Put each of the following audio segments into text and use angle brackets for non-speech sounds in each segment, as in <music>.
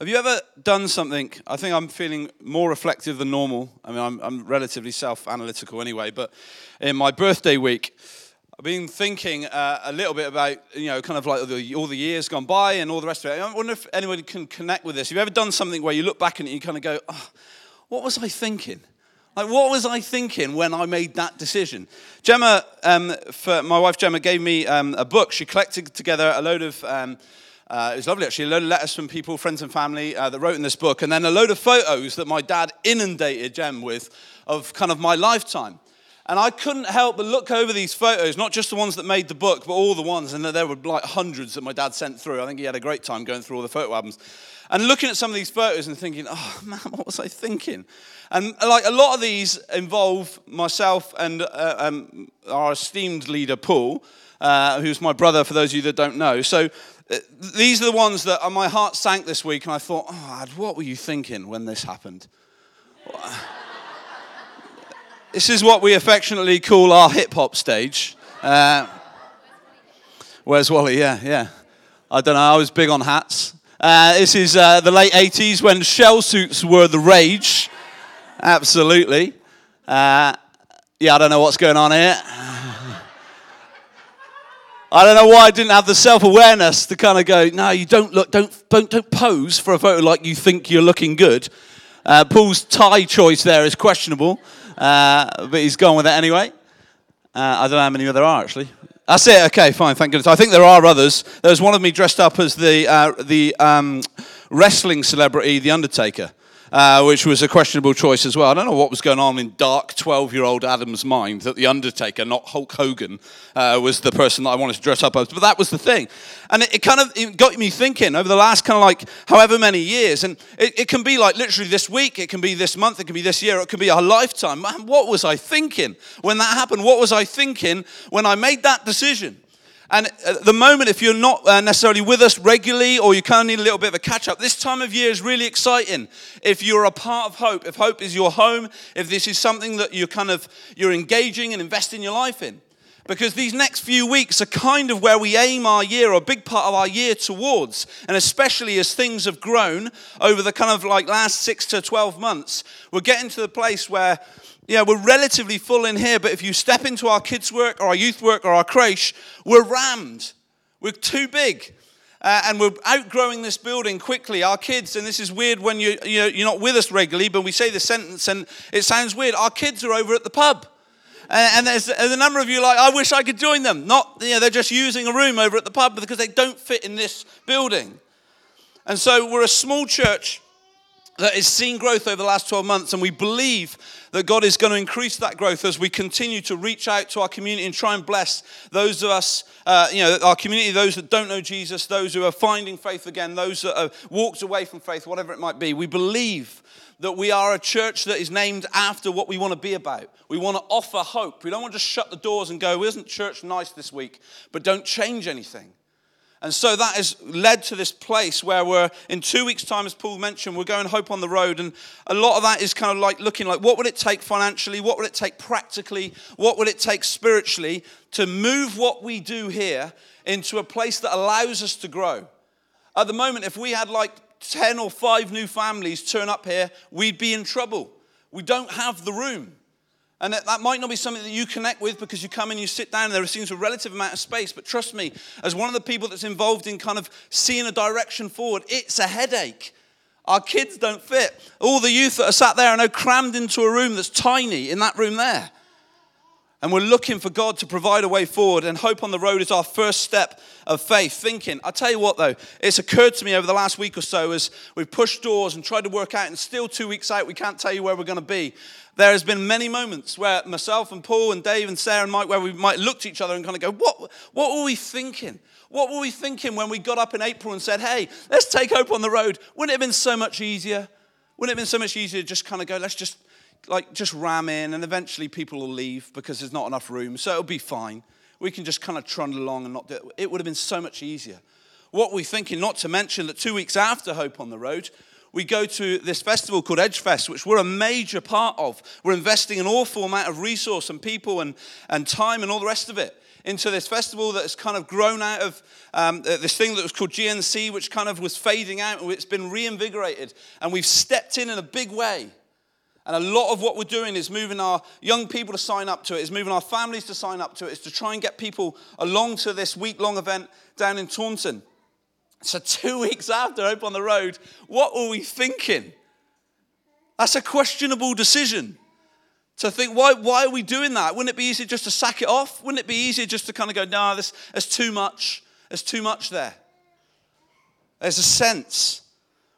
Have you ever done something? I think I'm feeling more reflective than normal. I mean, I'm, I'm relatively self analytical anyway, but in my birthday week, I've been thinking uh, a little bit about, you know, kind of like the, all the years gone by and all the rest of it. I wonder if anyone can connect with this. Have you ever done something where you look back and you kind of go, oh, what was I thinking? Like, what was I thinking when I made that decision? Gemma, um, for my wife Gemma, gave me um, a book. She collected together a load of. Um, uh, it was lovely, actually. A load of letters from people, friends and family uh, that wrote in this book, and then a load of photos that my dad inundated Jem with of kind of my lifetime. And I couldn't help but look over these photos, not just the ones that made the book, but all the ones. And there were like hundreds that my dad sent through. I think he had a great time going through all the photo albums. And looking at some of these photos and thinking, oh man, what was I thinking? And like a lot of these involve myself and uh, um, our esteemed leader, Paul, uh, who's my brother, for those of you that don't know. So these are the ones that my heart sank this week, and I thought, oh, what were you thinking when this happened? This is what we affectionately call our hip hop stage. Uh, where's Wally? Yeah, yeah. I don't know, I was big on hats. Uh, this is uh, the late 80s when shell suits were the rage. Absolutely. Uh, yeah, I don't know what's going on here. I don't know why I didn't have the self awareness to kind of go, no, you don't look, don't, don't, don't pose for a photo like you think you're looking good. Uh, Paul's tie choice there is questionable, uh, but he's gone with it anyway. Uh, I don't know how many there are actually. That's it. Okay, fine. Thank goodness. I think there are others. There was one of me dressed up as the uh, the um, wrestling celebrity, The Undertaker uh, which was a questionable choice as well. I don't know what was going on in dark 12 year old Adam's mind that The Undertaker, not Hulk Hogan, uh, was the person that I wanted to dress up as. But that was the thing. And it, it kind of it got me thinking over the last kind of like however many years. And it, it, can be like literally this week, it can be this month, it can be this year, it can be a lifetime. Man, what was I thinking when that happened? What was I thinking when I made that decision? And at the moment, if you're not uh, necessarily with us regularly or you kind of need a little bit of a catch up, this time of year is really exciting. If you're a part of Hope, if Hope is your home, if this is something that you're kind of you're engaging and investing your life in. Because these next few weeks are kind of where we aim our year, or a big part of our year towards. And especially as things have grown over the kind of like last six to 12 months, we're getting to the place where yeah, we're relatively full in here, but if you step into our kids' work or our youth work or our creche, we're rammed. We're too big. Uh, and we're outgrowing this building quickly. Our kids, and this is weird when you, you know, you're not with us regularly, but we say the sentence and it sounds weird. Our kids are over at the pub. Uh, and there's, there's, a number of you like, I wish I could join them. Not, you know, they're just using a room over at the pub because they don't fit in this building. And so we're a small church that has seen growth over the last 12 months, and we believe that God is going to increase that growth as we continue to reach out to our community and try and bless those of us, uh, you know, our community, those that don't know Jesus, those who are finding faith again, those that have walked away from faith, whatever it might be. We believe that we are a church that is named after what we want to be about. We want to offer hope. We don't want to just shut the doors and go, isn't church nice this week? But don't change anything. And so that has led to this place where we're in two weeks' time, as Paul mentioned, we're going Hope on the Road. And a lot of that is kind of like looking like what would it take financially? What would it take practically? What would it take spiritually to move what we do here into a place that allows us to grow? At the moment, if we had like 10 or 5 new families turn up here, we'd be in trouble. We don't have the room. And that, might not be something that you connect with because you come and you sit down and there seems a relative amount of space. But trust me, as one of the people that's involved in kind of seeing a direction forward, it's a headache. Our kids don't fit. All the youth that are sat there are now crammed into a room that's tiny in that room there. And we're looking for God to provide a way forward. And hope on the road is our first step of faith. Thinking. I tell you what, though, it's occurred to me over the last week or so as we've pushed doors and tried to work out, and still two weeks out, we can't tell you where we're going to be. There has been many moments where myself and Paul and Dave and Sarah and Mike, where we might look at each other and kind of go, what, what were we thinking? What were we thinking when we got up in April and said, hey, let's take hope on the road? Wouldn't it have been so much easier? Wouldn't it have been so much easier to just kind of go, let's just like just ram in and eventually people will leave because there's not enough room. So it'll be fine. We can just kind of trundle along and not do it. It would have been so much easier. What we're thinking, not to mention that two weeks after Hope on the Road, we go to this festival called Edgefest, which we're a major part of. We're investing an awful amount of resource and people and, and time and all the rest of it into this festival that has kind of grown out of um, this thing that was called GNC, which kind of was fading out, and it's been reinvigorated. And we've stepped in in a big way. And a lot of what we're doing is moving our young people to sign up to it, is moving our families to sign up to it, is to try and get people along to this week long event down in Taunton. So, two <laughs> weeks after Hope on the Road, what were we thinking? That's a questionable decision. To think, why, why are we doing that? Wouldn't it be easier just to sack it off? Wouldn't it be easier just to kind of go, no, this, there's too much. There's too much there. There's a sense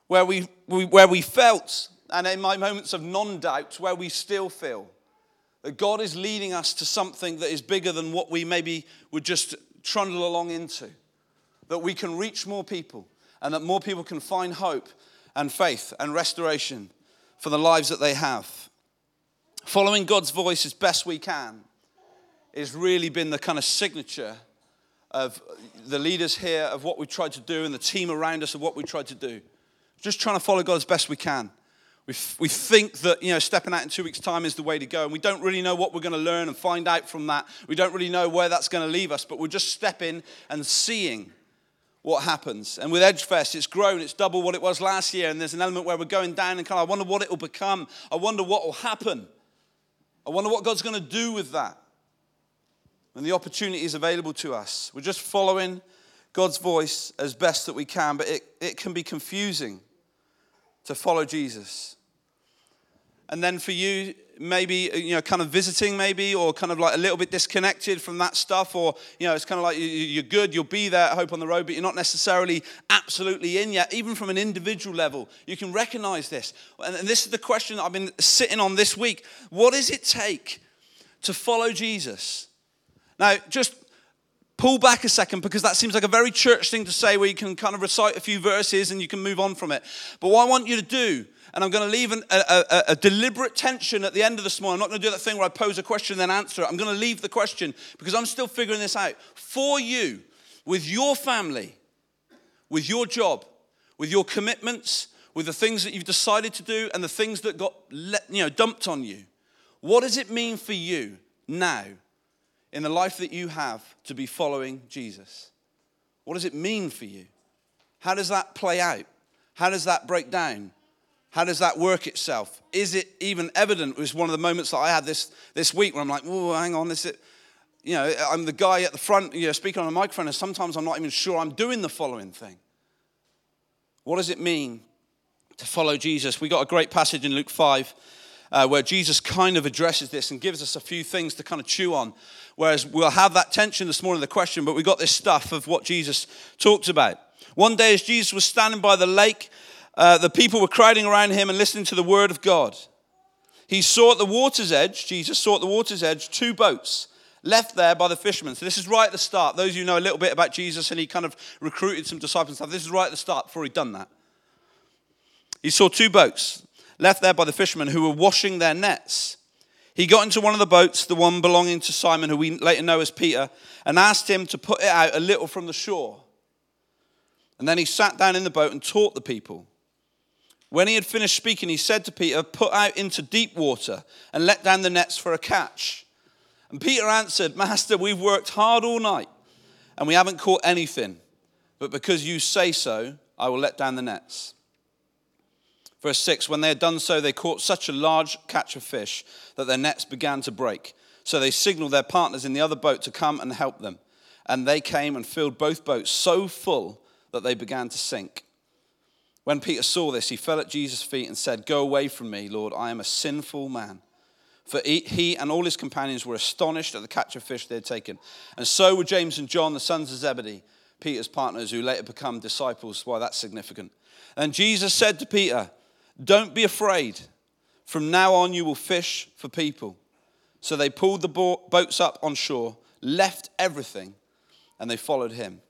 where we, we where we felt and in my moments of non doubt, where we still feel that God is leading us to something that is bigger than what we maybe would just trundle along into, that we can reach more people, and that more people can find hope and faith and restoration for the lives that they have. Following God's voice as best we can has really been the kind of signature of the leaders here of what we tried to do and the team around us of what we tried to do. Just trying to follow God as best we can. We, we think that, you know, stepping out in two weeks' time is the way to go. And we don't really know what we're going to learn and find out from that. We don't really know where that's going to leave us, but we're just stepping and seeing what happens. And with Edgefest, it's grown. It's double what it was last year. And there's an element where we're going down and kind of, I wonder what it will become. I wonder what will happen. I wonder what God's going to do with that. And the opportunity is available to us. We're just following God's voice as best that we can, but it, it can be confusing to follow Jesus. And then for you, maybe, uh, you know, kind of visiting maybe, or kind of like a little bit disconnected from that stuff, or, you know, it's kind of like you're good, you'll be there Hope on the Road, but you're not necessarily absolutely in yet, even from an individual level. You can recognize this. And this is the question that I've been sitting on this week. What does it take to follow Jesus? Now, just pull back a second because that seems like a very church thing to say where you can kind of recite a few verses and you can move on from it. But what I want you to do, and I'm going to leave an, a, a, a, deliberate tension at the end of this morning. I'm not going to do that thing where I pose a question and then answer it. I'm going to leave the question because I'm still figuring this out. For you, with your family, with your job, with your commitments, with the things that you've decided to do and the things that got you know, dumped on you, what does it mean for you now in the life that you have to be following Jesus? What does it mean for you? How does that play out? How does that break down? How does that work itself? Is it even evident? It was one of the moments that I had this, this week where I'm like, oh, hang on, this is, you know, I'm the guy at the front, you know, speaking on a microphone, and sometimes I'm not even sure I'm doing the following thing. What does it mean to follow Jesus? We got a great passage in Luke 5 uh, where Jesus kind of addresses this and gives us a few things to kind of chew on. Whereas we'll have that tension this morning, the question, but we got this stuff of what Jesus talked about. One day, as Jesus was standing by the lake, uh, the people were crowding around him and listening to the word of God. He saw at the water's edge, Jesus saw at the water's edge, two boats left there by the fishermen. So this is right at the start. Those of you know a little bit about Jesus and he kind of recruited some disciples and stuff. This is right at the start before he'd done that. He saw two boats left there by the fishermen who were washing their nets. He got into one of the boats, the one belonging to Simon, who we later know as Peter, and asked him to put it out a little from the shore. And then he sat down in the boat and taught the people. When he had finished speaking, he said to Peter, Put out into deep water and let down the nets for a catch. And Peter answered, Master, we've worked hard all night and we haven't caught anything. But because you say so, I will let down the nets. Verse 6 When they had done so, they caught such a large catch of fish that their nets began to break. So they signaled their partners in the other boat to come and help them. And they came and filled both boats so full that they began to sink. When Peter saw this, he fell at Jesus' feet and said, Go away from me, Lord, I am a sinful man. For he and all his companions were astonished at the catch of fish they had taken. And so were James and John, the sons of Zebedee, Peter's partners, who later become disciples. Why, that's significant. And Jesus said to Peter, don't be afraid. From now on, you will fish for people. So they pulled the boats up on shore, left everything, and they followed him.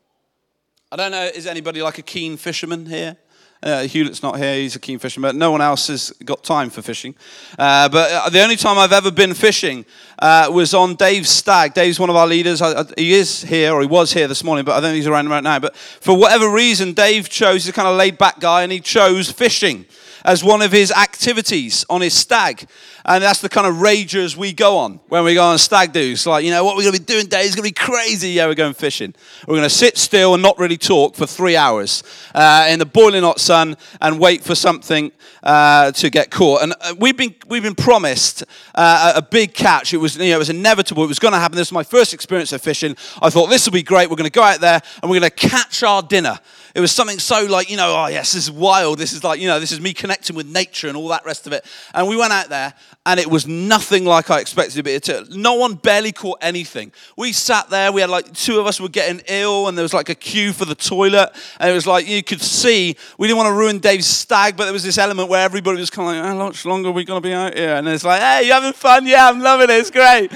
I don't know, is anybody like a keen fisherman here? Uh, Hewlett's not here, he's a keen fisherman, but no one else has got time for fishing. Uh, but uh, the only time I've ever been fishing uh, was on Dave's stag. Dave's one of our leaders. I, I, he is here, or he was here this morning, but I don't think he's around right now. But for whatever reason, Dave chose, he's a kind of laid back guy, and he chose fishing. As one of his activities on his stag. And that's the kind of ragers we go on when we go on stag do. It's like, you know, what we're going to be doing today is going to be crazy. Yeah, we're going fishing. We're going to sit still and not really talk for three hours uh, in the boiling hot sun and wait for something uh, to get caught. And uh, we've been, we've been promised uh, a big catch. It was, you know, it was inevitable. It was going to happen. This was my first experience of fishing. I thought this will be great. We're going to go out there and we're going to catch our dinner. It was something so like, you know, oh yes, this is wild. This is like, you know, this is me connecting with nature and all that rest of it. And we went out there and it was nothing like I expected it to. No one barely caught anything. We sat there, we had like two of us were getting ill and there was like a queue for the toilet. And it was like, you could see, we didn't want to ruin Dave's stag, but there was this element where everybody was kind of like, how much longer are we going to be out here? And it's like, hey, you having fun? Yeah, I'm loving it. It's great.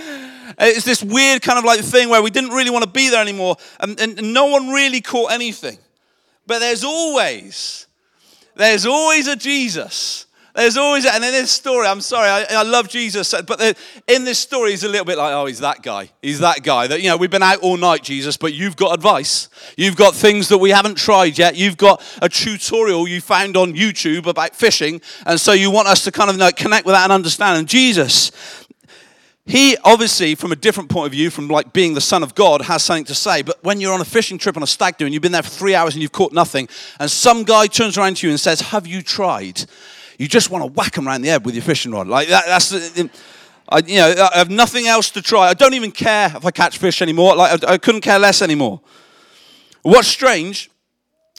It's this weird kind of like thing where we didn't really want to be there anymore, and, and no one really caught anything. But there's always, there's always a Jesus. There's always, and in this story, I'm sorry, I, I love Jesus, but the, in this story, he's a little bit like, oh, he's that guy. He's that guy that, you know, we've been out all night, Jesus, but you've got advice. You've got things that we haven't tried yet. You've got a tutorial you found on YouTube about fishing, and so you want us to kind of connect with that and understand. And Jesus, he obviously, from a different point of view, from like being the son of God, has something to say. But when you're on a fishing trip on a stag do and you've been there for three hours and you've caught nothing, and some guy turns around to you and says, "Have you tried?" You just want to whack him around the head with your fishing rod. Like that, that's, I, you know, I have nothing else to try. I don't even care if I catch fish anymore. Like I, I couldn't care less anymore. What's strange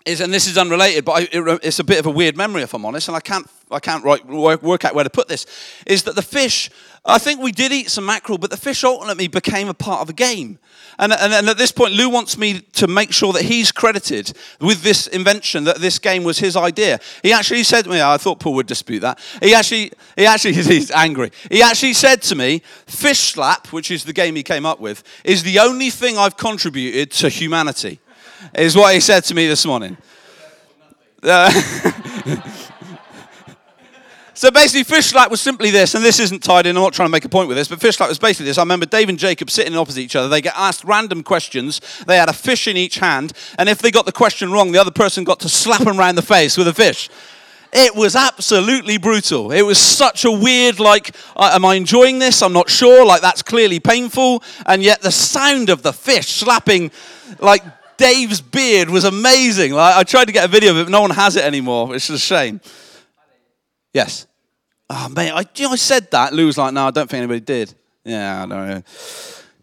is, and this is unrelated, but I, it, it's a bit of a weird memory if I'm honest, and I can't, I can't work, work out where to put this. Is that the fish I think we did eat some mackerel, but the fish ultimately became a part of a game. And, and, and, at this point, Lou wants me to make sure that he's credited with this invention, that this game was his idea. He actually said to me, I thought Paul would dispute that. He actually, he actually, <laughs> he's angry. He actually said to me, Fish Slap, which is the game he came up with, is the only thing I've contributed to humanity, is what he said to me this morning. Uh, <laughs> So basically, Fish Slap was simply this, and this isn't tied in, I'm not trying to make a point with this, but Fish Slap was basically this. I remember Dave and Jacob sitting opposite each other. They get asked random questions. They had a fish in each hand, and if they got the question wrong, the other person got to slap them around the face with a fish. It was absolutely brutal. It was such a weird, like, am I enjoying this? I'm not sure. Like, that's clearly painful. And yet, the sound of the fish slapping, like, Dave's beard was amazing. Like, I tried to get a video of it, but no one has it anymore, is a shame. Yes. Oh, mate, I, you know, I said that. Lou was like, no, I don't think anybody did. Yeah, I don't know.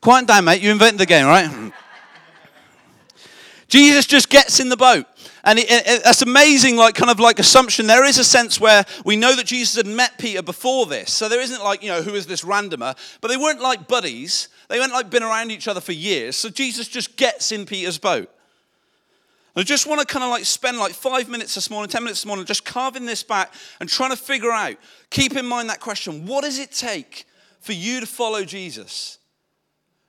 Quiet down, mate. You invented the game, right? <laughs> Jesus just gets in the boat. And it, it, that's amazing, like, kind of like assumption. There is a sense where we know that Jesus had met Peter before this. So there isn't like, you know, who is this randomer? But they weren't like buddies. They weren't like been around each other for years. So Jesus just gets in Peter's boat. I just want to kind of like spend like five minutes this morning, 10 minutes this morning, just carving this back and trying to figure out, keep in mind that question what does it take for you to follow Jesus?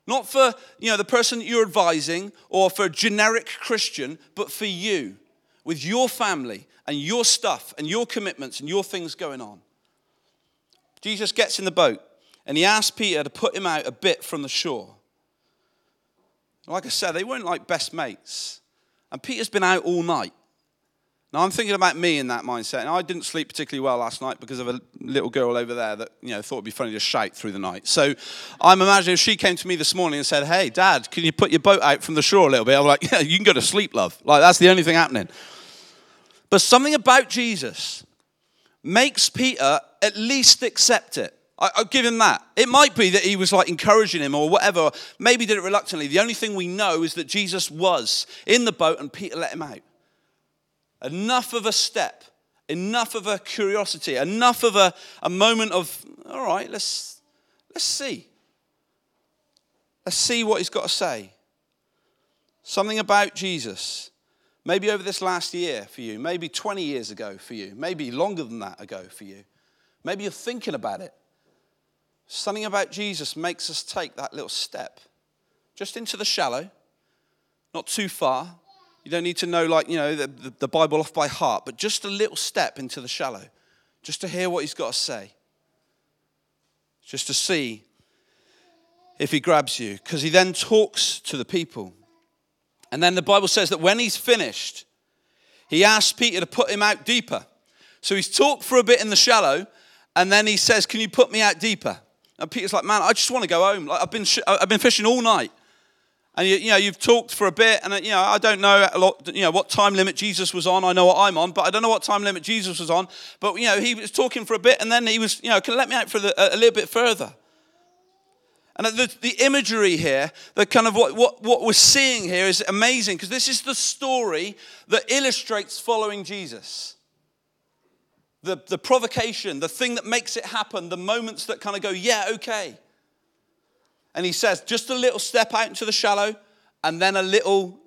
Not for you know the person you're advising or for a generic Christian, but for you, with your family and your stuff and your commitments and your things going on. Jesus gets in the boat and he asked Peter to put him out a bit from the shore. Like I said, they weren't like best mates. And Peter's been out all night. Now I'm thinking about me in that mindset. And I didn't sleep particularly well last night because of a little girl over there that you know thought it'd be funny to shout through the night. So I'm imagining if she came to me this morning and said, "Hey, Dad, can you put your boat out from the shore a little bit?" I'm like, "Yeah, you can go to sleep, love." Like that's the only thing happening. But something about Jesus makes Peter at least accept it. I, will give him that. It might be that he was like encouraging him or whatever. Maybe did it reluctantly. The only thing we know is that Jesus was in the boat and Peter let him out. Enough of a step, enough of a curiosity, enough of a, a moment of, all right, let's, let's see. Let's see what he's got to say. Something about Jesus. Maybe over this last year for you, maybe 20 years ago for you, maybe longer than that ago for you. Maybe you're thinking about it. Something about Jesus makes us take that little step just into the shallow, not too far. You don't need to know, like, you know, the, the, Bible off by heart, but just a little step into the shallow, just to hear what he's got to say, just to see if he grabs you. Because he then talks to the people. And then the Bible says that when he's finished, he asks Peter to put him out deeper. So he's talked for a bit in the shallow, and then he says, Can you put me out deeper? And Peter's like, Man, I just want to go home. Like, I've, been sh- I've been fishing all night. And you, you, know, you've talked for a bit, and uh, you know, I don't know a lot, you know, what time limit Jesus was on. I know what I'm on, but I don't know what time limit Jesus was on. But you know, he was talking for a bit, and then he was, you know, can let me out for the, a, a little bit further. And uh, the, the imagery here, the kind of what, what, what we're seeing here is amazing because this is the story that illustrates following Jesus. The, the provocation, the thing that makes it happen, the moments that kind of go, yeah, okay. And he says, just a little step out into the shallow and then a little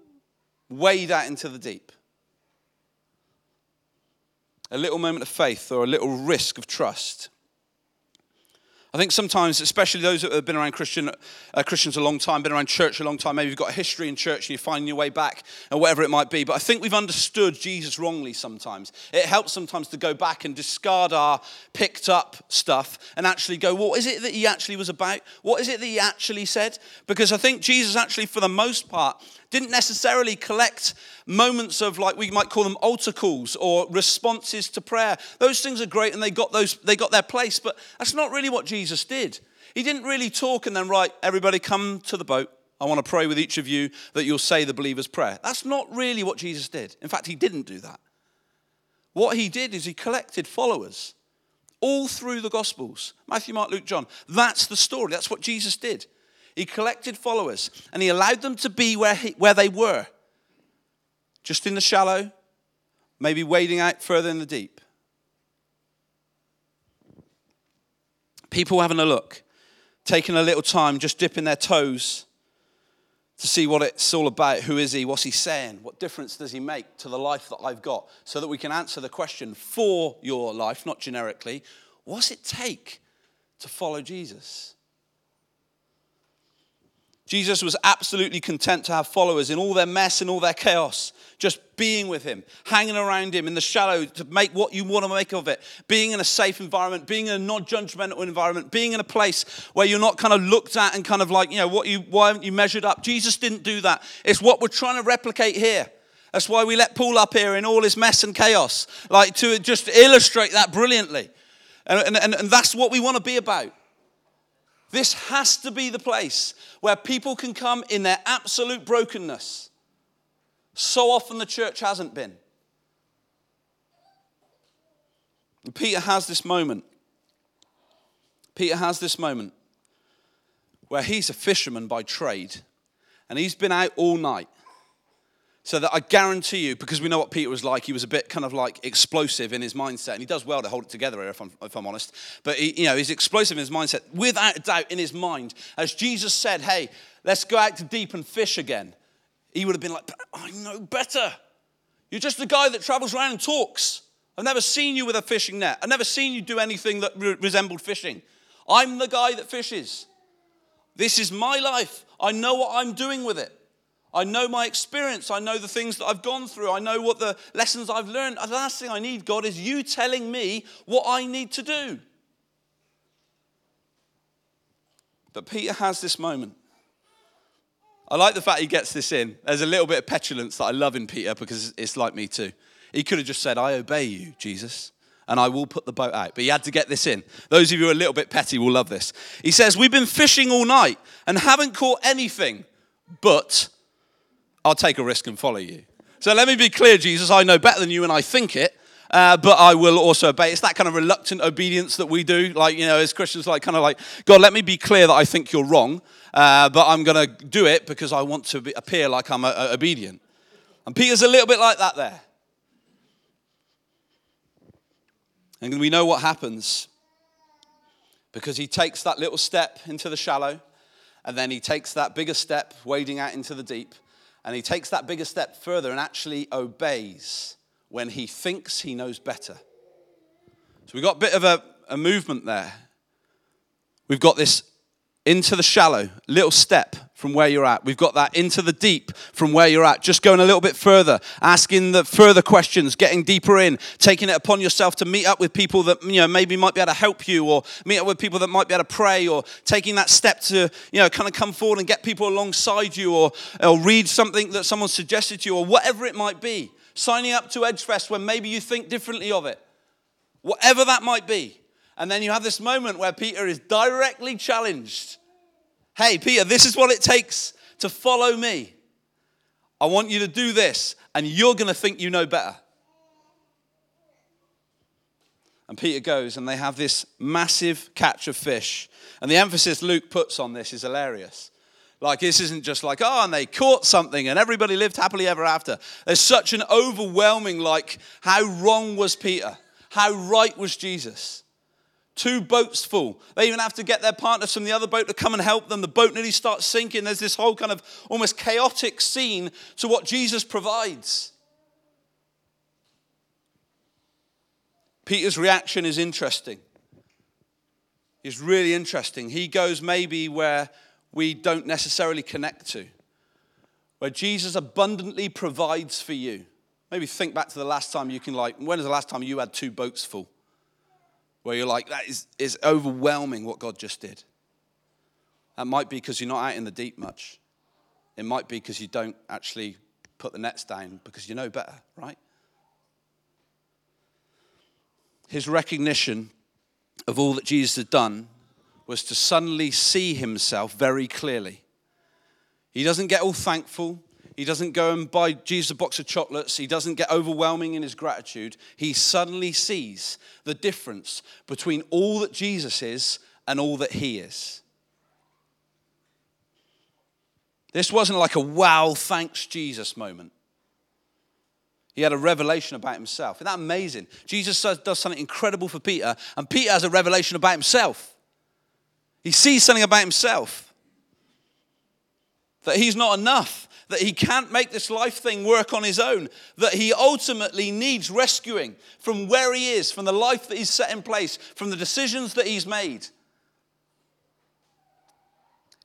wade out into the deep. A little moment of faith or a little risk of trust. I think sometimes, especially those that have been around Christian, uh, Christians a long time, been around church a long time, maybe you've got a history in church and you're finding your way back or whatever it might be. But I think we've understood Jesus wrongly sometimes. It helps sometimes to go back and discard our picked up stuff and actually go, what is it that he actually was about? What is it that he actually said? Because I think Jesus actually, for the most part, didn't necessarily collect moments of like we might call them altar calls or responses to prayer. Those things are great and they got those they got their place, but that's not really what Jesus did. He didn't really talk and then right, everybody come to the boat. I want to pray with each of you that you'll say the believer's prayer. That's not really what Jesus did. In fact, he didn't do that. What he did is he collected followers all through the Gospels Matthew, Mark, Luke, John. That's the story. That's what Jesus did. He collected followers and he allowed them to be where, he, where they were, just in the shallow, maybe wading out further in the deep. People having a look, taking a little time, just dipping their toes to see what it's all about. Who is he? What's he saying? What difference does he make to the life that I've got? So that we can answer the question for your life, not generically. What's it take to follow Jesus? Jesus was absolutely content to have followers in all their mess and all their chaos, just being with him, hanging around him in the shallow to make what you want to make of it, being in a safe environment, being in a non judgmental environment, being in a place where you're not kind of looked at and kind of like, you know, what you, why haven't you measured up? Jesus didn't do that. It's what we're trying to replicate here. That's why we let Paul up here in all his mess and chaos, like to just illustrate that brilliantly. And, and, and that's what we want to be about. This has to be the place where people can come in their absolute brokenness. So often the church hasn't been. And Peter has this moment. Peter has this moment where he's a fisherman by trade and he's been out all night so that I guarantee you, because we know what Peter was like, he was a bit kind of like explosive in his mindset, and he does well to hold it together if I'm, if I'm honest. But he, you know, he's explosive in his mindset, without a doubt, in his mind. As Jesus said, "Hey, let's go out to deep and fish again," he would have been like, "I know better. You're just the guy that travels around and talks. I've never seen you with a fishing net. I've never seen you do anything that re- resembled fishing. I'm the guy that fishes. This is my life. I know what I'm doing with it." I know my experience. I know the things that I've gone through. I know what the lessons I've learned. The last thing I need, God, is you telling me what I need to do. But Peter has this moment. I like the fact he gets this in. There's a little bit of petulance that I love in Peter because it's like me too. He could have just said, I obey you, Jesus, and I will put the boat out. But he had to get this in. Those of you who are a little bit petty will love this. He says, We've been fishing all night and haven't caught anything, but I'll take a risk and follow you. So let me be clear, Jesus, I know better than you and I think it. Uh, but I will also obey. It's that kind of reluctant obedience that we do, like, you know, as Christians, like, kind of like, God, let me be clear that I think you're wrong, uh, but I'm going to do it because I want to be, appear like I'm a, a obedient. And Peter's a little bit like that there. And we know what happens because he takes that little step into the shallow, and then he takes that bigger step, wading out into the deep. And he takes that bigger step further and actually obeys when he thinks he knows better. So we've got a bit of a, a movement there. We've got this into the shallow, little step from where you're at. We've got that into the deep from where you're at. Just going a little bit further, asking the further questions, getting deeper in, taking it upon yourself to meet up with people that you know maybe might be able to help you, or meet up with people that might be able to pray, or taking that step to you know kind of come forward and get people alongside you, or, or read something that someone suggested to you, or whatever it might be. Signing up to Edgefest when maybe you think differently of it. whatever that might be. And then you have this moment where Peter is directly challenged. Hey, Peter, this is what it takes to follow me. I want you to do this, and you're going to think you know better. And Peter goes, and they have this massive catch of fish. And the emphasis Luke puts on this is hilarious. Like, this isn't just like, oh, and they caught something and everybody lived happily ever after. There's such an overwhelming, like, how wrong was Peter? How right was Jesus? Two boats full. They even have to get their partners from the other boat to come and help them. The boat nearly starts sinking. There's this whole kind of almost chaotic scene to what Jesus provides. Peter's reaction is interesting. It's really interesting. He goes maybe where we don't necessarily connect to, where Jesus abundantly provides for you. Maybe think back to the last time you can, like, when was the last time you had two boats full? Where you're like, that is, is overwhelming what God just did. That might be because you're not out in the deep much. It might be because you don't actually put the nets down because you know better, right? His recognition of all that Jesus had done was to suddenly see himself very clearly. He doesn't get all thankful. He doesn't go and buy Jesus a box of chocolates. He doesn't get overwhelming in his gratitude. He suddenly sees the difference between all that Jesus is and all that he is. This wasn't like a wow, thanks Jesus moment. He had a revelation about himself. Isn't that amazing? Jesus does something incredible for Peter, and Peter has a revelation about himself. He sees something about himself that he's not enough that he can't make this life thing work on his own, that he ultimately needs rescuing from where he is, from the life that he's set in place, from the decisions that he's made.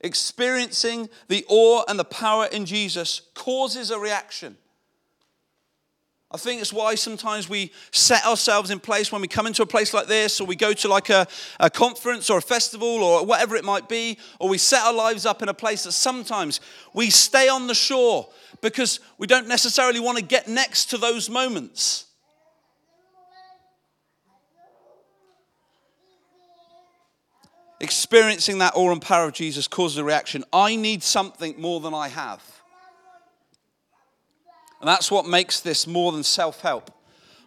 Experiencing the awe and the power in Jesus causes a reaction. I think it's why sometimes we set ourselves in place when we come into a place like this, or we go to like a, a conference or a festival or whatever it might be, or we set our lives up in a place that sometimes we stay on the shore because we don't necessarily want to get next to those moments. Experiencing that awe and power of Jesus causes a reaction. I need something more than I have. And that's what makes this more than self help.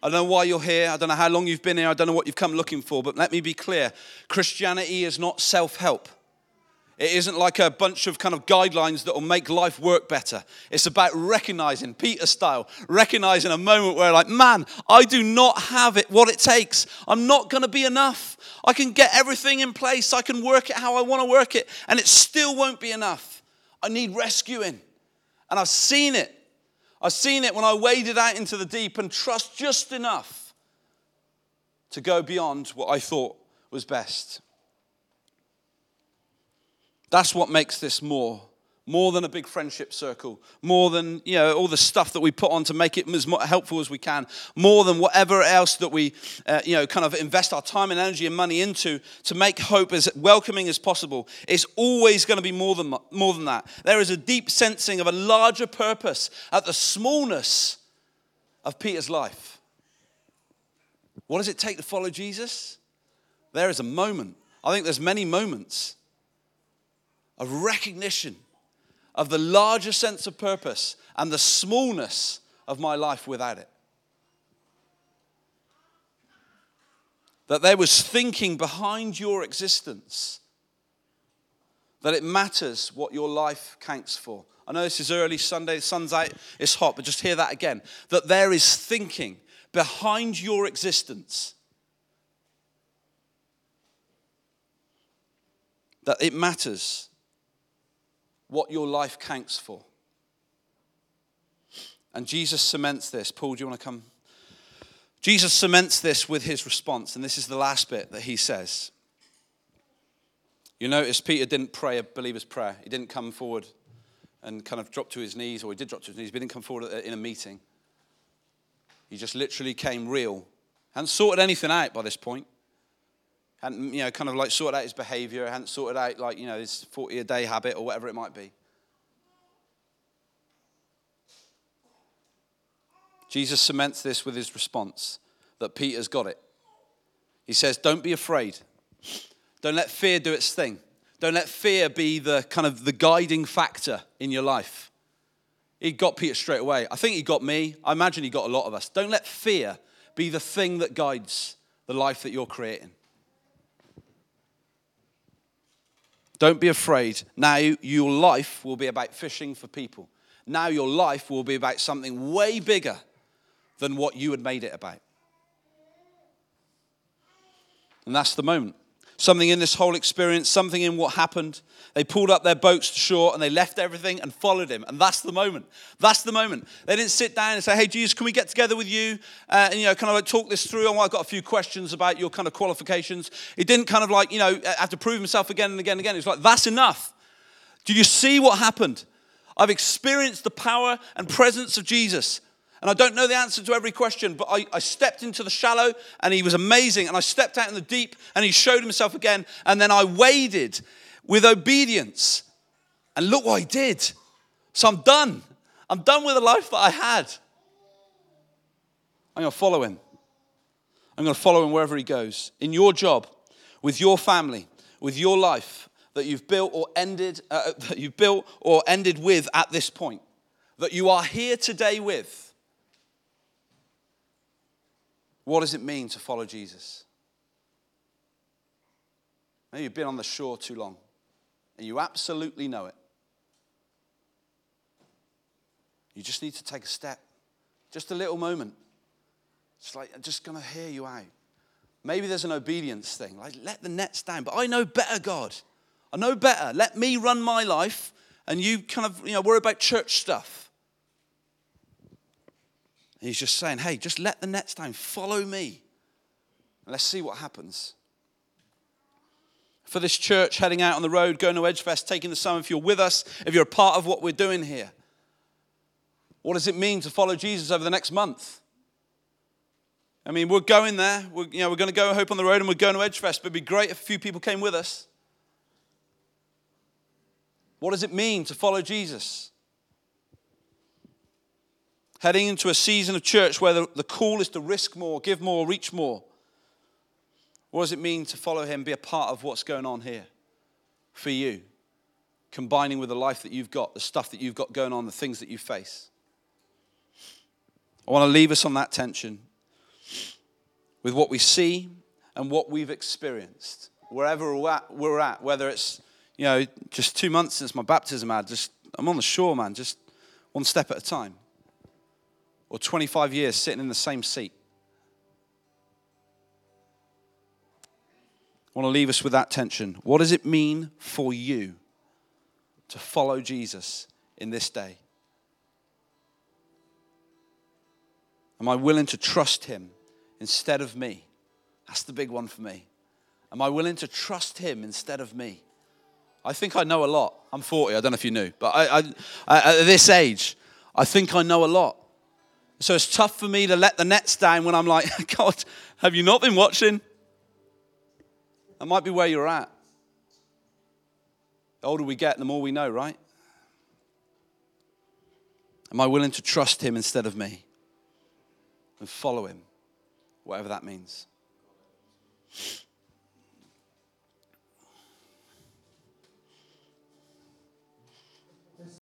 I don't know why you're here. I don't know how long you've been here. I don't know what you've come looking for. But let me be clear Christianity is not self help. It isn't like a bunch of kind of guidelines that will make life work better. It's about recognizing, Peter style, recognizing a moment where, like, man, I do not have it, what it takes. I'm not going to be enough. I can get everything in place. I can work it how I want to work it, and it still won't be enough. I need rescuing. And I've seen it. I've seen it when I waded out into the deep and trust just enough to go beyond what I thought was best. That's what makes this more more than a big friendship circle, more than you know all the stuff that we put on to make it as helpful as we can, more than whatever else that we uh, you know kind of invest our time and energy and money into to make hope as welcoming as possible. It's always going to be more than more than that. There is a deep sensing of a larger purpose at the smallness of Peter's life. What does it take to follow Jesus? There is a moment. I think there's many moments of recognition of the larger sense of purpose and the smallness of my life without it. That there was thinking behind your existence, that it matters what your life counts for. I know this is early Sunday, the sun's out, it's hot, but just hear that again. That there is thinking behind your existence. That it matters what your life counts for. And Jesus cements this. Paul, do you want to come? Jesus cements this with his response, and this is the last bit that he says. You notice Peter didn't pray a believer's prayer. He didn't come forward and kind of drop to his knees, or he did drop to his knees, but he didn't come forward in a meeting. He just literally came real. Hadn't sorted anything out by this point hadn't, you know, kind of like sorted out his behavior, hadn't sorted out, like, you know, his 40 a day habit or whatever it might be. Jesus cements this with his response that Peter's got it. He says, Don't be afraid. Don't let fear do its thing. Don't let fear be the kind of the guiding factor in your life. He got Peter straight away. I think he got me. I imagine he got a lot of us. Don't let fear be the thing that guides the life that you're creating. Don't be afraid. Now your life will be about fishing for people. Now your life will be about something way bigger than what you had made it about. And that's the moment. Something in this whole experience, something in what happened. They pulled up their boats to shore and they left everything and followed him. And that's the moment. That's the moment. They didn't sit down and say, Hey, Jesus, can we get together with you uh, and, you know, kind of like talk this through? I've got a few questions about your kind of qualifications. He didn't kind of like, you know, have to prove himself again and again and again. It's like, That's enough. Do you see what happened? I've experienced the power and presence of Jesus. And I don't know the answer to every question, but I, I, stepped into the shallow and he was amazing. And I stepped out in the deep and he showed himself again. And then I waded with obedience. And look what I did. So I'm done. I'm done with the life that I had. I'm going to follow him. I'm going to follow him wherever he goes. In your job, with your family, with your life that you've built or ended, uh, <laughs> that you've built or ended with at this point, that you are here today with what does it mean to follow Jesus? Maybe you've been on the shore too long and you absolutely know it. You just need to take a step, just a little moment. It's like, I'm just going to hear you out. Maybe there's an obedience thing, like let the nets down. But I know better, God. I know better. Let me run my life and you kind of, you know, worry about church stuff. He's just saying, hey, just let the nets down, follow me. Let's see what happens. For this church heading out on the road, going to Edgefest, taking the summer, if you're with us, if you're a part of what we're doing here, what does it mean to follow Jesus over the next month? I mean, we're going there. We're, you know, we're going to go Hope on the Road and we're going to Edgefest, but it'd be great if a few people came with us. What does it mean to follow Jesus? Heading into a season of church where the, the call is to risk more, give more, reach more. What does it mean to follow him, be a part of what's going on here for you, combining with the life that you've got, the stuff that you've got going on, the things that you face? I want to leave us on that tension with what we see and what we've experienced, wherever we're at, whether it's, you know, just two months since my baptism, I just, I'm on the shore, man, just one step at a time or 25 years sitting in the same seat. I want to leave us with that tension. What does it mean for you to follow Jesus in this day? Am I willing to trust him instead of me? That's the big one for me. Am I willing to trust him instead of me? I think I know a lot. I'm 40, I don't know if you knew, but I, I, at this age, I think I know a lot. So it's tough for me to let the nets down when I'm like, <laughs> God, have you not been watching? That might be where you're at. The older we get, the more we know, right? Am I willing to trust Him instead of me and follow Him, whatever that means?